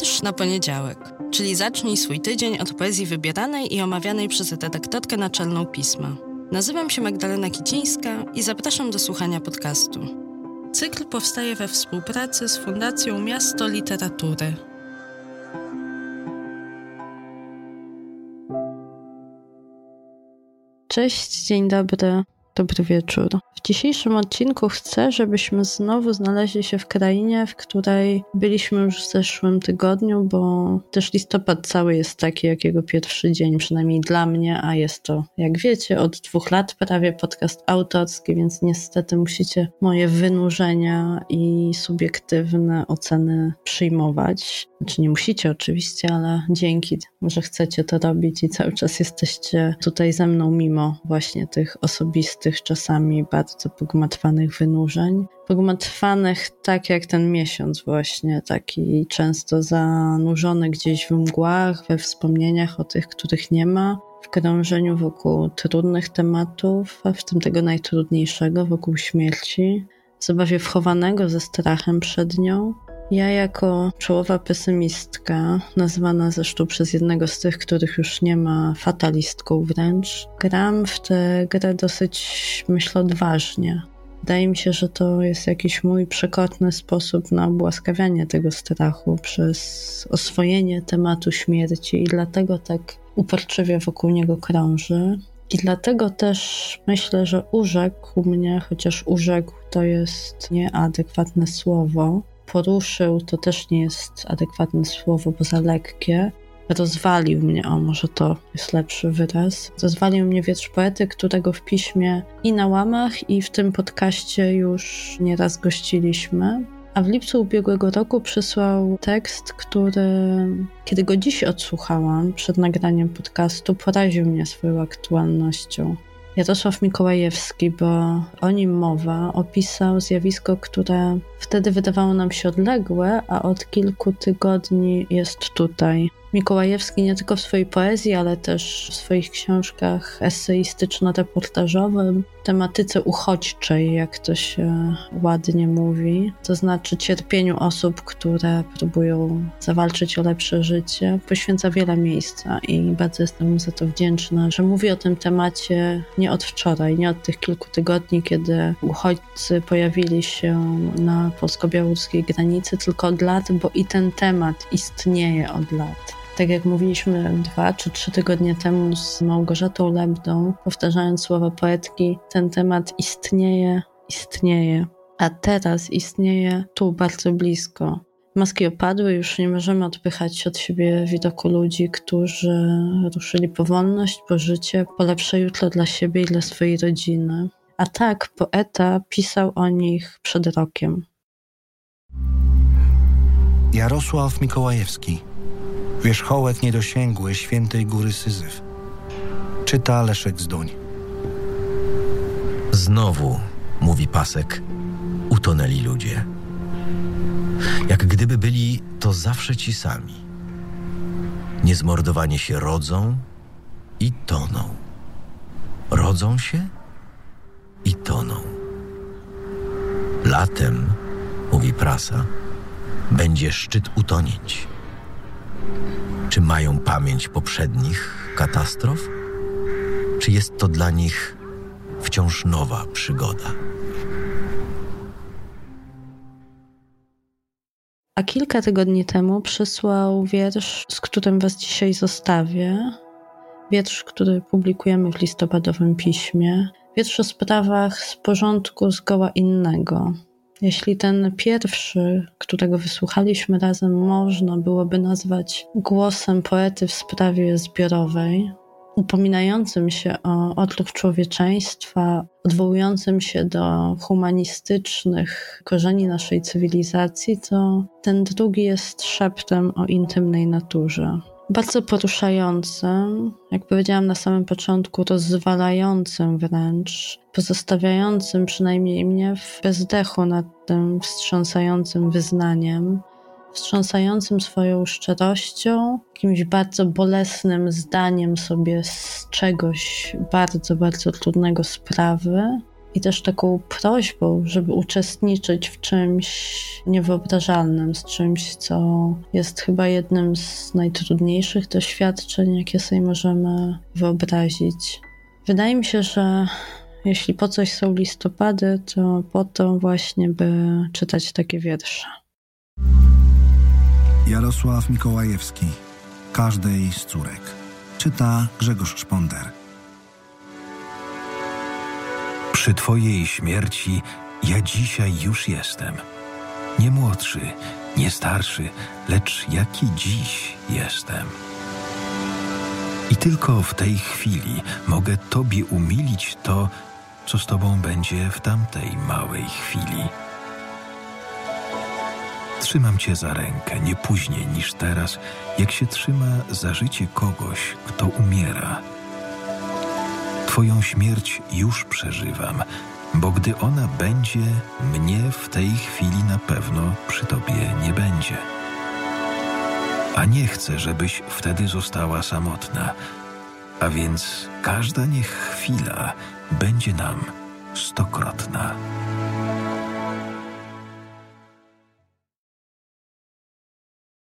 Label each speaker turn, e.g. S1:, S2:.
S1: Wiersz na poniedziałek, czyli zacznij swój tydzień od poezji wybieranej i omawianej przez redaktorkę naczelną pisma. Nazywam się Magdalena Kicińska i zapraszam do słuchania podcastu. Cykl powstaje we współpracy z Fundacją Miasto Literatury. Cześć, dzień dobry. Dobry wieczór. W dzisiejszym odcinku chcę, żebyśmy znowu znaleźli się w krainie, w której byliśmy już w zeszłym tygodniu, bo też listopad cały jest taki, jakiego pierwszy dzień, przynajmniej dla mnie, a jest to, jak wiecie, od dwóch lat prawie podcast autorski, więc niestety musicie moje wynurzenia i subiektywne oceny przyjmować. Znaczy nie musicie oczywiście, ale dzięki, że chcecie to robić i cały czas jesteście tutaj ze mną, mimo właśnie tych osobistych, czasami bardzo pogmatwanych wynurzeń. Pogmatwanych tak jak ten miesiąc właśnie, taki często zanurzony gdzieś w mgłach, we wspomnieniach o tych, których nie ma, w krążeniu wokół trudnych tematów, a w tym tego najtrudniejszego, wokół śmierci, zabawie wchowanego ze strachem przed nią, ja jako czołowa pesymistka, nazywana zresztą przez jednego z tych, których już nie ma, fatalistką wręcz, gram w tę grę dosyć, myślę, odważnie. Wydaje mi się, że to jest jakiś mój przekotny sposób na obłaskawianie tego strachu przez oswojenie tematu śmierci i dlatego tak uporczywie wokół niego krąży. I dlatego też myślę, że urzekł mnie, chociaż urzekł to jest nieadekwatne słowo, poruszył, to też nie jest adekwatne słowo, bo za lekkie. Rozwalił mnie, o może to jest lepszy wyraz. Rozwalił mnie wiersz poety, którego w piśmie i na łamach, i w tym podcaście już nieraz gościliśmy. A w lipcu ubiegłego roku przysłał tekst, który, kiedy go dziś odsłuchałam przed nagraniem podcastu, poraził mnie swoją aktualnością. Jarosław Mikołajewski, bo o nim mowa, opisał zjawisko, które wtedy wydawało nam się odległe, a od kilku tygodni jest tutaj. Mikołajewski nie tylko w swojej poezji, ale też w swoich książkach eseistyczno-reportażowym, tematyce uchodźczej, jak to się ładnie mówi, to znaczy cierpieniu osób, które próbują zawalczyć o lepsze życie, poświęca wiele miejsca i bardzo jestem mu za to wdzięczna, że mówi o tym temacie nie od wczoraj, nie od tych kilku tygodni, kiedy uchodźcy pojawili się na polsko-białoruskiej granicy, tylko od lat, bo i ten temat istnieje od lat. Tak jak mówiliśmy dwa czy trzy tygodnie temu z Małgorzatą Lebdą, powtarzając słowa poetki, ten temat istnieje, istnieje, a teraz istnieje tu bardzo blisko. Maski opadły, już nie możemy odpychać od siebie widoku ludzi, którzy ruszyli po wolność, po życie, po lepsze jutro dla siebie i dla swojej rodziny. A tak poeta pisał o nich przed rokiem.
S2: Jarosław Mikołajewski Wierzchołek niedosięgły świętej góry Syzyf. Czyta Leszek Zduń.
S3: Znowu, mówi pasek, utonęli ludzie. Jak gdyby byli to zawsze ci sami. Niezmordowanie się rodzą i toną. Rodzą się i toną. Latem, mówi prasa, będzie szczyt utonięć. Czy mają pamięć poprzednich katastrof? Czy jest to dla nich wciąż nowa przygoda?
S1: A kilka tygodni temu przysłał wiersz, z którym Was dzisiaj zostawię. Wiersz, który publikujemy w listopadowym piśmie. Wiersz o sprawach z porządku zgoła innego. Jeśli ten pierwszy, którego wysłuchaliśmy razem, można byłoby nazwać głosem poety w sprawie zbiorowej, upominającym się o odruch człowieczeństwa, odwołującym się do humanistycznych korzeni naszej cywilizacji, to ten drugi jest szeptem o intymnej naturze bardzo poruszającym, jak powiedziałam na samym początku, rozwalającym wręcz, pozostawiającym przynajmniej mnie w bezdechu nad tym wstrząsającym wyznaniem, wstrząsającym swoją szczerością, jakimś bardzo bolesnym zdaniem sobie z czegoś bardzo, bardzo trudnego sprawy i też taką prośbą, żeby uczestniczyć w czymś niewyobrażalnym, z czymś, co jest chyba jednym z najtrudniejszych doświadczeń, jakie sobie możemy wyobrazić. Wydaje mi się, że jeśli po coś są listopady, to po to właśnie, by czytać takie wiersze.
S2: Jarosław Mikołajewski, każdej z córek. Czyta Grzegorz Szponder.
S4: Przy Twojej śmierci ja dzisiaj już jestem. Nie młodszy, nie starszy, lecz jaki dziś jestem. I tylko w tej chwili mogę Tobie umilić to, co z Tobą będzie w tamtej małej chwili. Trzymam Cię za rękę nie później niż teraz, jak się trzyma za życie kogoś, kto umiera. Twoją śmierć już przeżywam, bo gdy ona będzie, mnie w tej chwili na pewno przy Tobie nie będzie. A nie chcę, żebyś wtedy została samotna, a więc każda niech chwila będzie nam stokrotna.